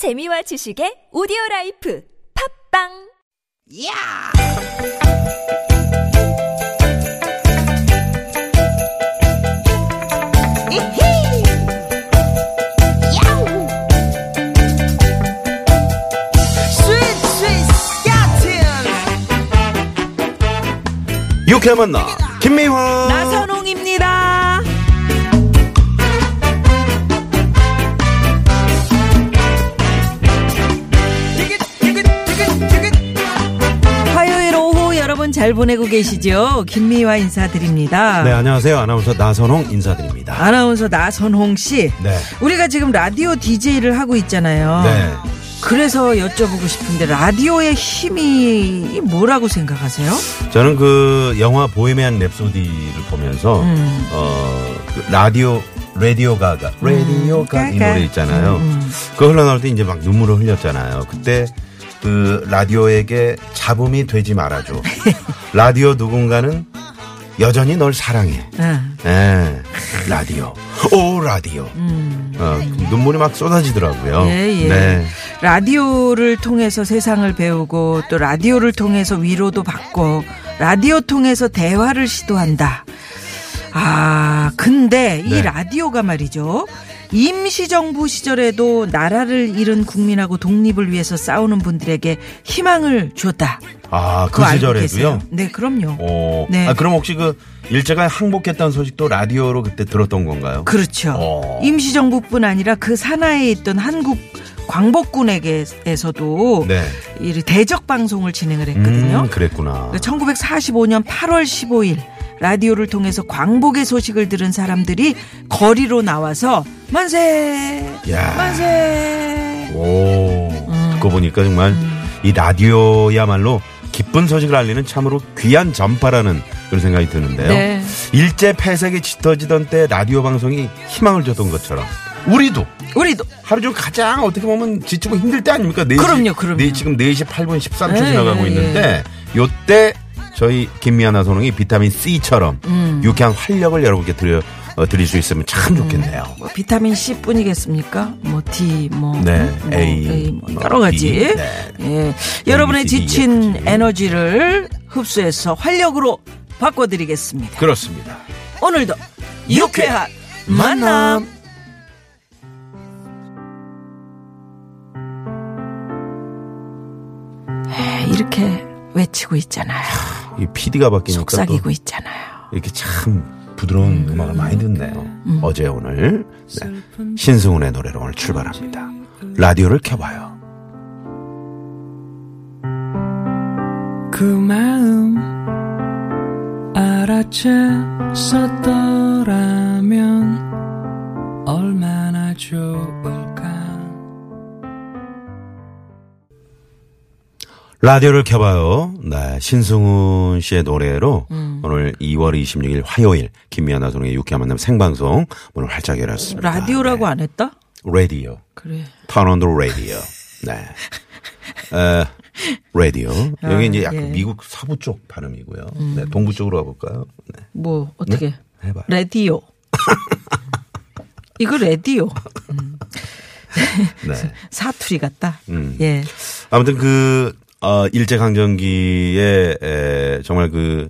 재미와 지식의 오디오 라이프 팝빵 야! 이히! 야우! 스윗 스윗! 유쾌한 만나 김미화 나선홍 여러분 잘 보내고 계시죠? 김미화 인사드립니다. 네 안녕하세요 아나운서 나선홍 인사드립니다 아나운서 나선홍 씨. 네. 우리가 지금 라디오 DJ를 하고 있잖아요. 네. 그래서 여쭤보고 싶은데 라디오의 힘이 뭐라고 생각하세요? 저는 그 영화 보헤미안 랩소디를 보면서 음. 어 그 라디오 라디오 가가 라디오 가이 음, 가가. 노래 있잖아요 음, 그거 흘러나올 때 이제 막 눈물을 흘렸잖아요 그때 그 라디오에게 잡음이 되지 말아줘 라디오 누군가는 여전히 널 사랑해 응. 예 라디오 오 라디오 음. 어, 눈물이 막 쏟아지더라고요 예, 예. 네. 라디오를 통해서 세상을 배우고 또 라디오를 통해서 위로도 받고 라디오 통해서 대화를 시도한다. 아, 근데 이 네. 라디오가 말이죠. 임시정부 시절에도 나라를 잃은 국민하고 독립을 위해서 싸우는 분들에게 희망을 줬다. 아, 그 시절에도요? 네, 그럼요. 오. 네. 아, 그럼 혹시 그 일제가 항복했다는 소식도 라디오로 그때 들었던 건가요? 그렇죠. 어. 임시정부뿐 아니라 그 산하에 있던 한국 광복군에게서도 네. 이 대적 방송을 진행을 했거든요. 음, 그랬구나. 1945년 8월 15일 라디오를 통해서 광복의 소식을 들은 사람들이 거리로 나와서 만세 야. 만세 오. 음. 듣고 보니까 정말 이 라디오야말로 기쁜 소식을 알리는 참으로 귀한 전파라는 그런 생각이 드는데요. 네. 일제 폐색이 짙어지던 때 라디오 방송이 희망을 줬던 것처럼 우리도 우리도 하루 중 가장 어떻게 보면 지치고 힘들 때 아닙니까? 4시, 그럼요, 그럼요. 네, 지금 4시 8분 13초 예, 지나가고 예, 있는데 요때 저희 김미아나 소롱이 비타민 C처럼 음. 유쾌한 활력을 여러분께 드려 어, 드릴 수 있으면 참 좋겠네요. 뭐 비타민 C 뿐이겠습니까? 뭐 D, 뭐, 네, 뭐 A, 뭐뭐 여러 가지. B, 네. 예. 여러분의 C, D, 지친 F. 에너지를 흡수해서 활력으로 바꿔드리겠습니다. 그렇습니다. 오늘도 유쾌한 만남. 에, 이렇게 외치고 있잖아요. 이 PD가 바뀌니까 또 속삭이고 있잖아요. 이렇게 참 부드러운 음. 악을 많이 듣네요. 어제 오늘 네. 신승훈의 노래로 오늘 출발합니다. 라디오를 켜봐요. 그 마음 알아챘었더라 라디오를 켜봐요. 네, 신승훈 씨의 노래로 오늘 2월 26일 화요일 김미아나 소롱의 유쾌한 만남 생방송 문을 활짝 열었습니다. 라디오라고 안 했다? 네. 라디오. 그래. On the radio. 네. 에, 라디오. 여기 이제 약간 예. 미국 서부 쪽 발음이고요. 네, 동부 쪽으로 가볼까요? 네. 뭐 어떻게? 해봐요. 라디오. 이거 라디오. 음. 네. 사투리 같다. 음. 예. 아무튼 그, 어, 일제강점기에, 에, 정말 그,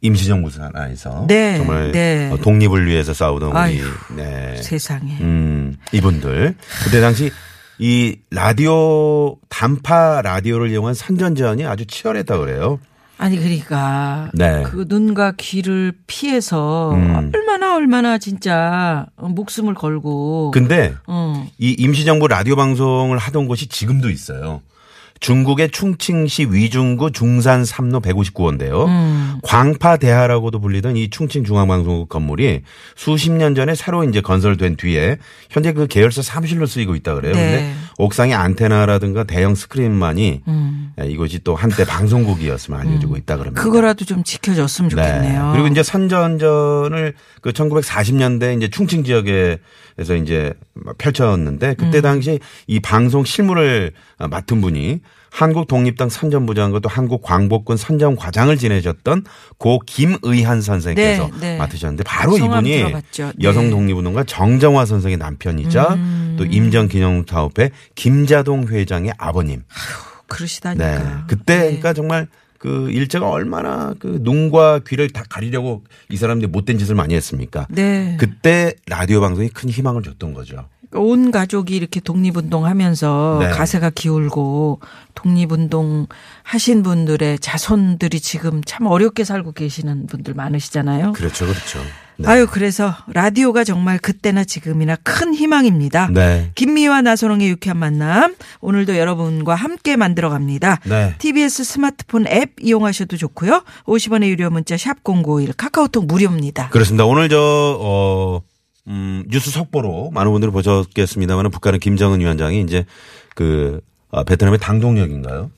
임시정부 산하에서. 네, 정말 네. 어, 독립을 위해서 싸우던 우리, 아휴, 네. 세상에. 음, 이분들. 그때 당시 이 라디오, 단파 라디오를 이용한 선전전이 아주 치열했다 그래요. 아니 그러니까 네. 그 눈과 귀를 피해서 음. 얼마나 얼마나 진짜 목숨을 걸고 근데 어. 이 임시정부 라디오 방송을 하던 곳이 지금도 있어요. 중국의 충칭시 위중구 중산 3로 159호인데요. 음. 광파대하라고도 불리던 이 충칭 중앙방송국 건물이 수십 년 전에 새로 이제 건설된 뒤에 현재 그 계열사 사무실로 쓰이고 있다 그래요. 네. 근데 옥상에 안테나라든가 대형 스크린만이 음. 예, 이곳이 또 한때 방송국이었으면 알려지고 있다 그럽니다. 그거라도 좀 지켜줬으면 좋겠네요. 그리고 이제 선전전을 그 1940년대 이제 충칭 지역에서 이제 펼쳤는데 음. 그때 당시 이 방송 실무를 맡은 분이 한국 독립당 선전부장과 또 한국 광복군 선전과장을 지내셨던 고 김의한 선생께서 네, 네. 맡으셨는데 바로 이분이 들어봤죠. 네. 여성 독립운동가 정정화 선생의 남편이자 또 임정 기념 사업회 김자동 회장의 아버님. 그러시다니까. 네. 그때 그러니까 정말 그 일제가 얼마나 그 눈과 귀를 다 가리려고 이 사람들이 못된 짓을 많이 했습니까? 네. 그때 라디오 방송이 큰 희망을 줬던 거죠. 온 가족이 이렇게 독립운동 하면서 네. 가세가 기울고 독립운동 하신 분들의 자손들이 지금 참 어렵게 살고 계시는 분들 많으시잖아요. 그렇죠, 그렇죠. 네. 아유, 그래서 라디오가 정말 그때나 지금이나 큰 희망입니다. 네. 김미화 나선홍의 유쾌한 만남. 오늘도 여러분과 함께 만들어 갑니다. 네. TBS 스마트폰 앱 이용하셔도 좋고요. 50원의 유료 문자 샵0951 카카오톡 무료입니다. 그렇습니다. 오늘 저, 어, 음, 뉴스 속보로 많은 분들이 보셨겠습니다만 북한의 김정은 위원장이 이제 그, 아, 베트남의 당동역인가요?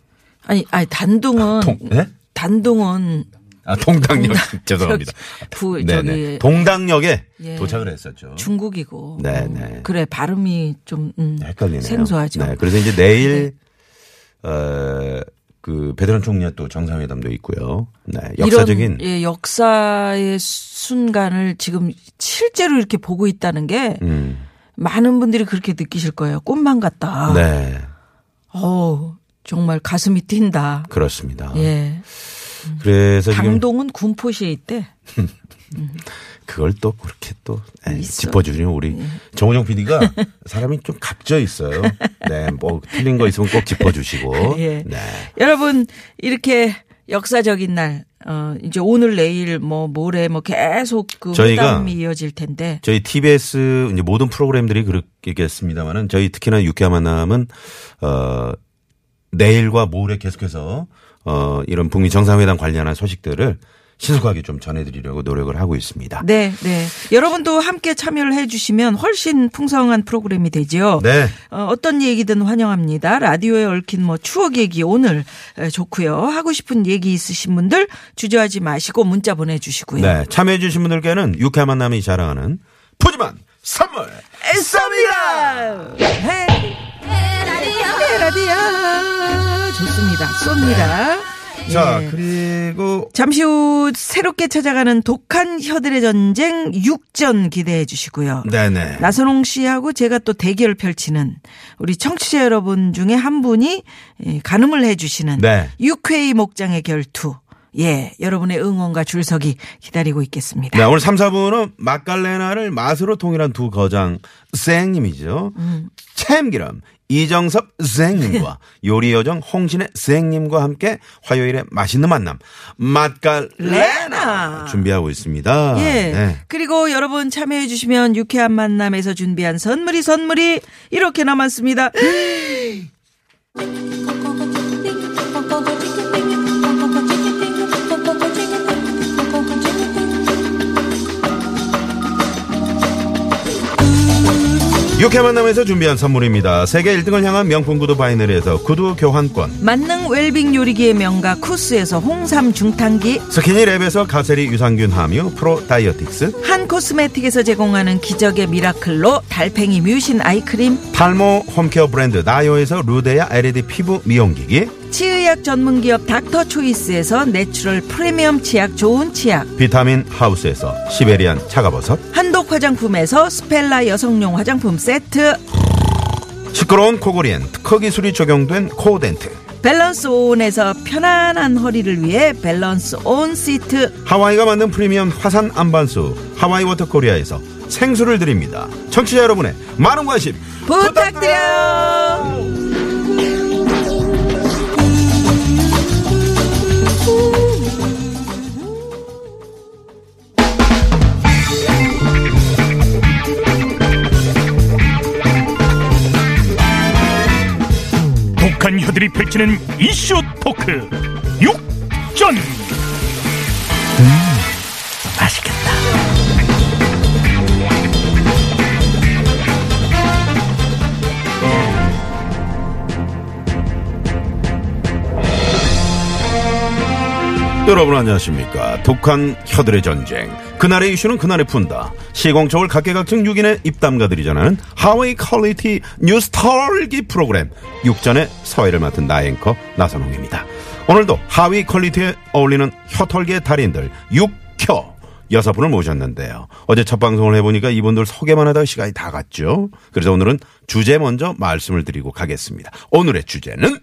아니, 아니 단동은 동, 네? 단동은 아, 동당역. 동당- 죄송합니다. 부- 네네. 저기- 동당역에 예. 도착을 했었죠. 중국이고. 네, 어, 네. 그래 발음이 좀 음, 헷갈리네요. 생소하죠. 네. 그래서 이제 내일, 어, 그 베트남 총리와 또 정상회담도 있고요. 네. 역사적인. 이런 예, 역사의 순간을 지금 실제로 이렇게 보고 있다는 게 음. 많은 분들이 그렇게 느끼실 거예요. 꿈만 같다. 네. 어우, 정말 가슴이 뛴다. 그렇습니다. 예. 그래서 당동은 군포시에 있대. 그걸 또 그렇게 또 에, 있어. 짚어주시는 우리 정우정 PD가 사람이 좀 갑져 있어요. 네, 뭐 틀린 거 있으면 꼭 짚어주시고. 예. 네. 여러분 이렇게 역사적인 날, 어 이제 오늘 내일 뭐 모레 뭐 계속 그 저희가- 회담이 이어질 텐데. 저희 TBS 이제 모든 프로그램들이 그렇겠습니다만은 저희 특히나 유쾌한 만남은 어 내일과 모레 계속해서 어 이런 북미 정상회담 관련한 소식들을 신속하게 좀 전해드리려고 노력을 하고 있습니다. 네, 네. 여러분도 함께 참여를 해주시면 훨씬 풍성한 프로그램이 되죠. 네. 어, 어떤 얘기든 환영합니다. 라디오에 얽힌 뭐 추억 얘기 오늘 에, 좋고요. 하고 싶은 얘기 있으신 분들 주저하지 마시고 문자 보내주시고요. 네. 참여해주신 분들께는 유쾌한 만남이 자랑하는 푸짐한 선물 쏩니다! 헤이 헤이 라디오 좋습니다. 쏩니다. 자, 예. 그리고 잠시 후 새롭게 찾아가는 독한 혀들의 전쟁 6전 기대해 주시고요. 네네. 나선홍 씨하고 제가 또 대결을 펼치는 우리 청취자 여러분 중에 한 분이 예, 가늠을 해 주시는 네. 유쾌이 목장의 결투. 예, 여러분의 응원과 줄서기 기다리고 있겠습니다. 네, 오늘 3, 4부는 마칼레나를 맛으로 통일한 두 거장 쌩님이죠. 참기름 이정섭 쌩님과 요리 여정 홍신의 쌩님과 함께 화요일에 맛있는 만남 맛깔레나 준비하고 있습니다. 예. 네. 그리고 여러분 참여해 주시면 유쾌한 만남에서 준비한 선물이 선물이 이렇게 남았습니다. 육회 만남에서 준비한 선물입니다. 세계 1등을 향한 명품 구두 바이너리에서 구두 교환권. 만능 웰빙 요리기의 명가 쿠스에서 홍삼 중탕기. 스키니랩에서 가세리 유산균 함유 프로 다이어틱스. 한 코스메틱에서 제공하는 기적의 미라클로 달팽이 mucin eye cream. 탈모 home care 브랜드 나요에서 루데아 LED 피부 미용기기 치의학 전문기업 닥터초이스에서 natural 프리미엄 치약 좋은 치약. 비타민 하우스에서 Siberian 차가버섯. 한독 화장품에서 스펠라 여성용 화장품 세트. 시끄러운 코골이엔 특허 기술이 적용된 코덴트. 밸런스 온에서 편안한 허리를 위해 밸런스 온 시트. 하와이가 만든 프리미엄 화산 암반수 하와이 워터 코리아에서 생수를 드립니다. 청취자 여러분의 많은 관심 부탁드려요 독한 혀들이 펼치는 이슈 talk 육전. 맛 여러분 안녕하십니까 독한 혀들의 전쟁 그날의 이슈는 그날에 푼다 시공초월 각계각층 6인의 입담가들이 전하는 high quality 뉴스 털기 프로그램 육전의 서해를 맡은 나앵커 나선홍입니다 오늘도 high quality에 어울리는 혀털기의 달인들 육혀 여섯 분을 모셨는데요. 어제 첫 방송을 해보니까 이분들 소개만 하다가 시간이 다 갔죠. 그래서 오늘은 주제 먼저 말씀을 드리고 가겠습니다. 오늘의 주제는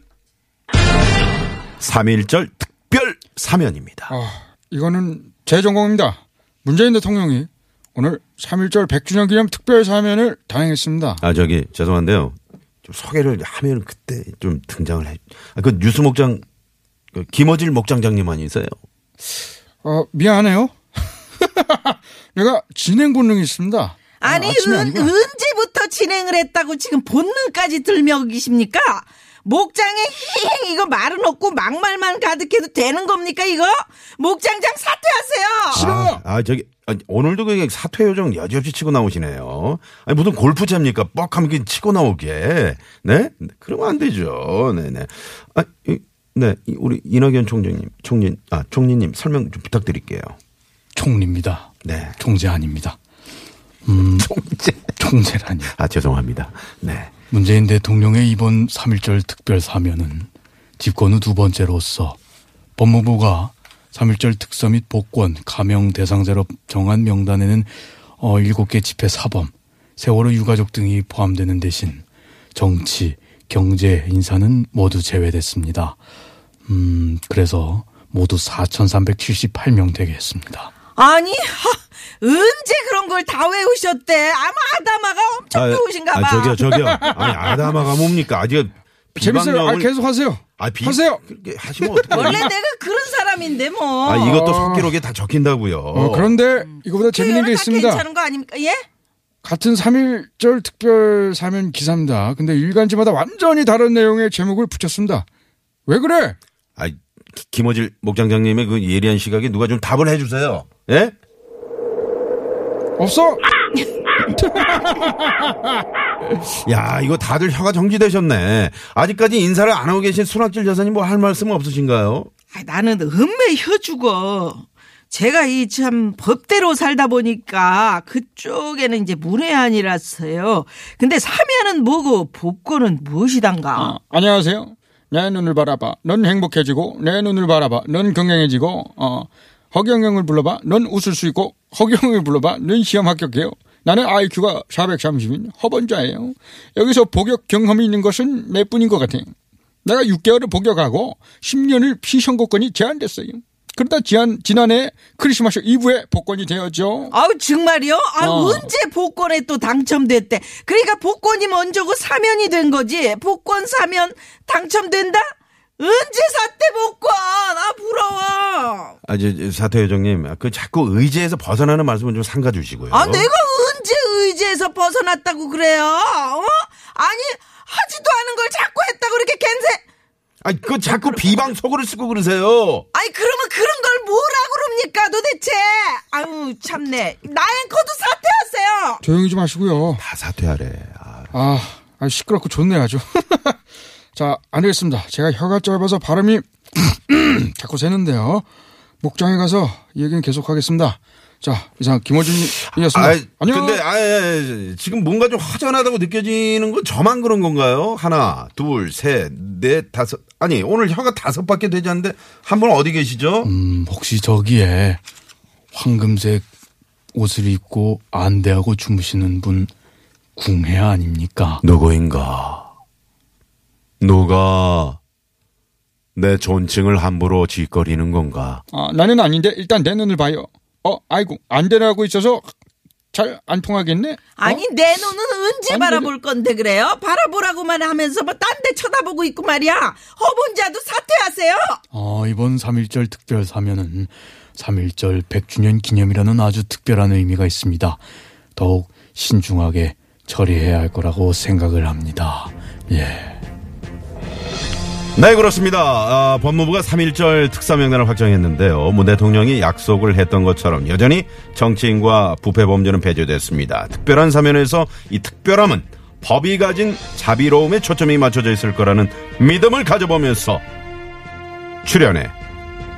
3.1절 특 별 사면입니다. 아, 이거는 제 전공입니다. 문재인 대통령이 오늘 3.1절 100주년 기념 특별 사면을 단행했습니다. 아, 저기, 죄송한데요. 좀 소개를 하면 그때 좀 등장을 해. 아, 그 뉴스 목장, 그 김어질 목장장님 아니세요? 어, 미안해요. 내가 진행 본능이 있습니다. 아니, 아, 은. 언제부터 진행을 했다고 지금 본능까지 들며 계십니까? 목장에 힝 이거 말은 없고 막말만 가득해도 되는 겁니까 이거? 목장장 사퇴하세요. 싫어. 아, 아, 저기, 아니, 오늘도 그냥 사퇴 요정 여지없이 치고 나오시네요. 아니, 무슨 골프채입니까? 뻑하면 그냥 치고 나오게. 네? 그러면 안 되죠. 네네. 아, 이, 네. 이 우리 이낙연 총장님, 총리, 아, 총리님 설명 좀 부탁드릴게요. 총리입니다. 네. 총재 아닙니다. 음, 총재. 총재라니. 아, 죄송합니다. 네. 문재인 대통령의 이번 3.1절 특별 사면은 집권 후 두 번째로서 법무부가 3.1절 특사 및 복권 감형 대상자로 정한 명단에는 어, 7개 집회 사범, 세월호 유가족 등이 포함되는 대신 정치, 경제, 인사는 모두 제외됐습니다. 음, 그래서 모두 4,378명 되게 했습니다. 아니 하, 언제 그런 걸 다 외우셨대? 아마 아다마가 엄청 좋으신가 봐. 아, 저기요, 저기요. 아니, 아다마가 뭡니까? 아직 재밌어요. 아, 계속 하세요. 아, 비, 하세요. 그렇게 하시면 어떡해요? 원래 내가 그런 사람인데 뭐. 아, 이것도 속기록에 다 적힌다고요. 어, 그런데 이거보다 재밌는 게다 있습니다. 괜찮은 거 아닙니까? 예? 같은 3.1절 특별 사면 기사입니다. 근데 일간지마다 완전히 다른 내용의 제목을 붙였습니다. 왜 그래? 아, 기- 김어질 목장장님의 그 예리한 시각에 누가 좀 답을 해주세요. 예? 없어? 야, 이거 다들 혀가 정지되셨네. 아직까지 인사를 안 하고 계신 순학질 여사님 뭐 할 말씀 없으신가요? 아, 나는 음매 혀 죽어. 제가 이 참 법대로 살다 보니까 그쪽에는 이제 문외한이라서요. 근데 사면은 뭐고 복권은 무엇이단가? 아, 안녕하세요. 내 눈을 바라봐. 넌 행복해지고 내 눈을 바라봐. 넌 건강해지고 어 허경영을 불러봐. 넌 웃을 수 있고 허경영을 불러봐. 넌 시험 합격해요. 나는 IQ가 430인 허번자예요. 여기서 복역 경험이 있는 것은 내 뿐인 것 같아요. 내가 6개월을 복역하고 10년을 피선거권이 제한됐어요. 그러다 지난, 지난해 크리스마스 이브에 복권이 되었죠. 아우 정말요? 아 어. 언제 복권에 또 당첨됐대? 그러니까 복권이 먼저고 사면이 된 거지. 복권 사면 당첨된다? 언제 샀대 복권? 아 부러워. 아, 저, 저 사퇴 요정님, 그 자꾸 의지에서 벗어나는 말씀은 좀 삼가 주시고요. 아 내가 언제 의지에서 벗어났다고 그래요? 어? 아니 하지도 않은 걸 자꾸 했다고 이렇게 겐세. 아니, 그 자꾸 비방 속어를 쓰고 그러세요. 아니 그러면 그런 걸 뭐라 그럽니까 도대체? 아유 참네. 나 앵커도 사퇴하세요. 조용히 좀 하시고요. 다 사퇴하래. 아, 아, 아 시끄럽고 좋네 아주. 자, 안 되겠습니다. 제가 혀가 짧아서 발음이 자꾸 새는데요. 목장에 가서 이 얘기는 계속하겠습니다. 자, 이상 김호준이었습니다. 아, 안녕. 근데, 아, 예, 지금 뭔가 좀 허전하다고 느껴지는 건 저만 그런 건가요? 하나, 둘, 셋, 넷, 다섯. 아니, 오늘 혀가 다섯 밖에 되지 않는데 한 분 어디 계시죠? 음, 혹시 저기에 황금색 옷을 입고 안대하고 주무시는 분 궁해 아닙니까? 누구인가? 누가 내 존칭을 함부로 짓거리는 건가? 아, 나는 아닌데 일단 내 눈을 봐요. 어, 아이고 안대라고 있어서 잘 안 통하겠네. 아니 내 눈은 언제 아니, 바라볼 건데 그래요? 바라보라고만 하면서 뭐 딴 데 쳐다보고 있고 말이야. 허본자도 사퇴하세요. 어, 이번 3.1절 특별 사면은 3.1절 100주년 기념이라는 아주 특별한 의미가 있습니다. 더욱 신중하게 처리해야 할 거라고 생각을 합니다. 예. 네, 그렇습니다. 아, 법무부가 3.1절 특사명단을 확정했는데요. 문 대통령이 약속을 했던 것처럼 여전히 정치인과 부패 범죄는 배제됐습니다. 특별한 사면에서 이 특별함은 법이 가진 자비로움에 초점이 맞춰져 있을 거라는 믿음을 가져보면서 출연해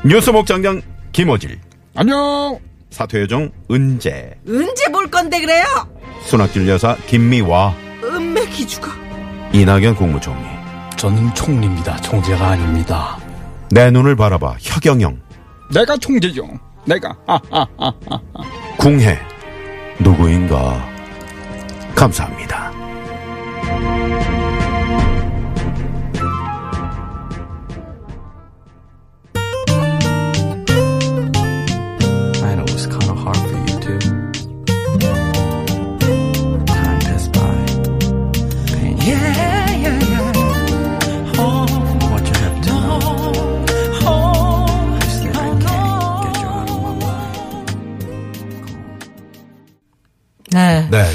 뉴스목 장장 김호질, 안녕. 사퇴요정 은재, 언제 볼 건데 그래요? 순학질 여사 김미화, 음매 기주가. 이낙연 국무총리. 저는 총리입니다. 총재가 아닙니다. 내 눈을 바라봐 혀경영. 내가 총재죠. 내가 아, 궁해 누구인가 감사합니다.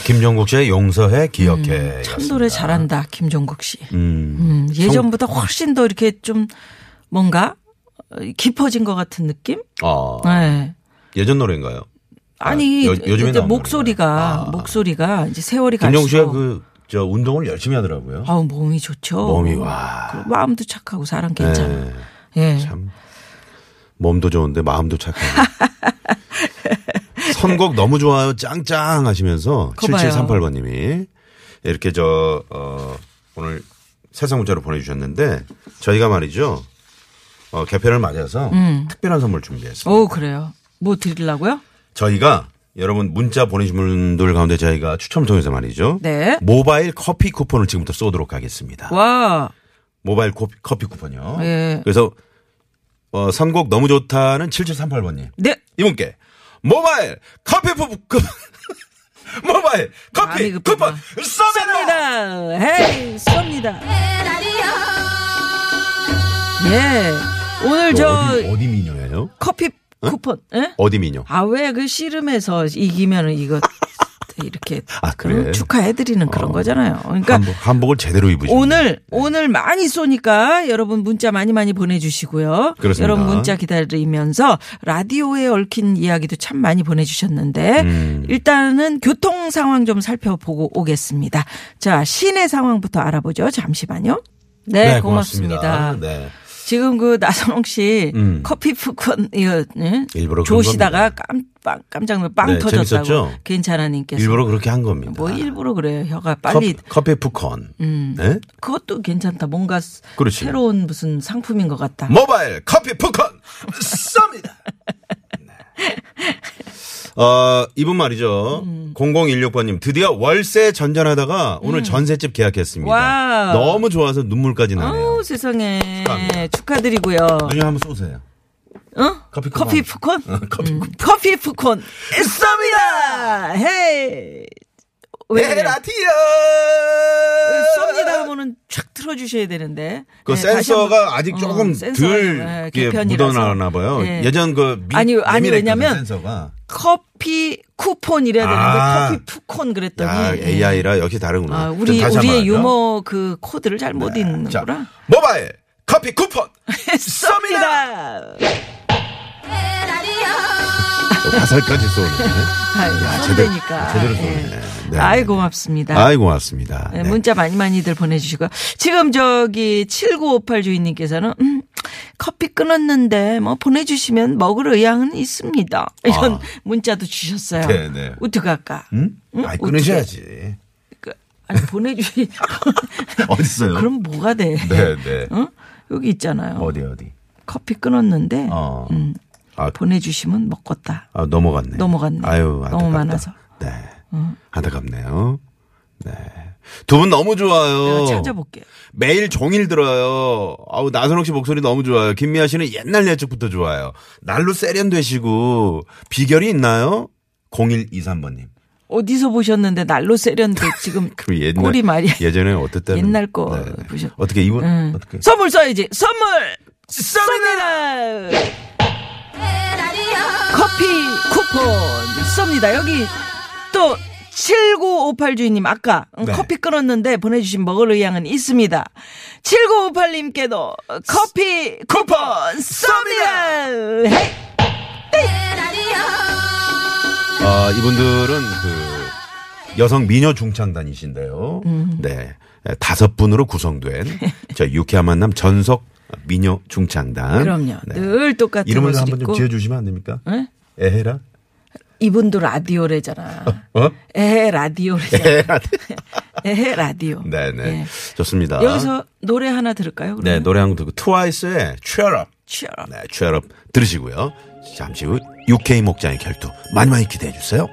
김종국 씨의 용서해 기억해. 참 노래 잘한다, 김종국 씨. 음. 음, 예전보다 훨씬 더 이렇게 좀 뭔가 어, 깊어진 것 같은 느낌? 어, 네. 예전 노래인가요? 아니, 요- 요즘에 목소리가? 아. 목소리가 이제 세월이 김종국 씨가 갈수록. 그, 저, 운동을 열심히 하더라고요. 아우, 몸이 좋죠. 몸이, 와. 그리고 마음도 착하고 사람 괜찮아. 네, 예. 참. 몸도 좋은데 마음도 착하고. 선곡 너무 좋아요. 짱짱 하시면서 그거 봐요. 7738번님이 이렇게 저, 어, 오늘 세상 문자로 보내주셨는데 저희가 말이죠. 어, 개편을 맞아서 특별한 선물 준비했습니다. 음. 오, 그래요. 뭐 드리려고요? 저희가 여러분 문자 보내신 분들 가운데 저희가 추첨 통해서 말이죠. 네. 모바일 커피 쿠폰을 지금부터 쏘도록 하겠습니다. 와, 모바일 커피, 커피 쿠폰이요. 예. 그래서 어, 선곡 너무 좋다는 7738번님. 네. 이분께 모바일 커피 쿠폰 모바일 커피. 쿠폰 쏩니다. 헤이, 쏩니다. 예. 오늘 저 어디, 어디 미녀예요? 커피 쿠폰, 예? 어디 미녀? 아, 왜 그 씨름에서 이기면은 이거 이렇게 아, 그래? 응? 축하해드리는 그런 거잖아요. 그러니까 한복, 한복을 제대로 입으시네. 오늘 오늘 많이 쏘니까 여러분 문자 많이 많이 보내주시고요. 그렇습니다. 여러분 문자 기다리면서 라디오에 얽힌 이야기도 참 많이 보내주셨는데 음. 일단은 교통 상황 좀 살펴보고 오겠습니다. 자 시내 상황부터 알아보죠. 잠시만요. 네, 고맙습니다. 네. 지금 그 나선홍 씨 음. 커피 푸콘 이거 예? 일부러 그런 조시다가. 깜 빵 깜짝 놀라 빵 네, 터졌다고 재밌었죠? 괜찮아님께서 일부러 그렇게 한 겁니다. 뭐 일부러 그래요. 혀가 빨리 커피, 커피 푸콘. 네? 그것도 괜찮다. 뭔가 스- 그렇지. 새로운 무슨 상품인 것 같다. 모바일 커피 푸콘 쏩니다. 네. 어, 이분 말이죠. 음. 0016번님 드디어 월세 전전하다가 오늘 전셋집 계약했습니다. 음. 와우. 너무 좋아서 눈물까지 나네요. 어우, 세상에. 축하합니다. 축하드리고요. 누님 한번 쏘세요. 어? 커피 커피 쿠폰. 푸콘? 어, 커피 음, 쿠폰. 커피 푸콘. 쏩니다! Hey! 왜 네? 에라티어. 쏩니다 하면은 촥 틀어 주셔야 되는데. 그 네, 센서가. 아직 어, 조금 센서가, 덜 예, 이렇게 개편이라서. 묻어나나 봐요. 예. 예전 그 미, 아니, 아니, 왜냐면 센서가. 커피 쿠폰 이래야 되는데 아. 커피 푸콘 그랬더니. 야, 예. AI라 역시 다르구나. 아, 좀 우리, 우리의? 유머 그 코드를 잘못 자, 읽는구나. 모바일 커피 쿠폰 쏩니다. 화살까지 쏘네. 아이, 제대로- 선배니까. 제대로 예. 쏘네. 네. 아이, 고맙습니다. 아이 고맙습니다. 네, 네. 문자 많이 많이들 보내주시고. 지금 저기 7958 주인님께서는, 음, 커피 끊었는데 뭐 보내주시면 먹을 의향은 있습니다. 이런 아. 문자도 주셨어요. 네, 네. 어떡할까? 응? 응? 아이 끊으셔야지. 그, 아니, 보내주시. 어딨어요? 그럼 뭐가 돼? 네, 네. 어? 여기 있잖아요. 어디 어디. 커피 끊었는데, 어. 음, 아, 보내주시면 먹겠다. 아, 넘어갔네. 넘어갔네. 아유, 안타깝다. 너무 많아서. 네. 안타깝네요. 네. 두 분 너무 좋아요. 내가 찾아볼게. 매일 종일 들어요. 아우, 나선홍 씨 목소리 너무 좋아요. 김미아 씨는 옛날 예측부터 좋아요. 날로 세련되시고, 비결이 있나요? 0123번님. 어디서 보셨는데 날로 세련돼 지금 그 옛날. 꼴이 말이야. 예전에 어땠다는. 옛날 거 보셨- 어떻게 이분? 응. 어떻게? 선물 써야지. 선물 쏩니다. 커피 쿠폰 쏩니다. 여기 또 7958 주인님 아까 네. 커피 끊었는데 보내주신 먹을 의향은 있습니다. 7958님께도 커피 쿠폰 쏩니다. 아, 이분들은 그 여성 미녀 중창단이신데요. 네. 다섯 분으로 구성된 저 유쾌한 만남 전속 미녀 중창단. 그럼요. 네. 늘 똑같은 이름을 한번 좀 지어주시면 안 됩니까? 응? 에헤라? 이분도 라디오래잖아. 어? 에헤 라디오래잖아. 에헤 라디오. 네네. 예. 좋습니다. 여기서 노래 하나 들을까요? 네, 그러면? 노래 한 곡 듣고 트와이스의 Cheer Up. Cheer up. 네, Cheer Up 들으시고요. 잠시 후 UK 목장의 결투 많이 많이 기대해 주세요.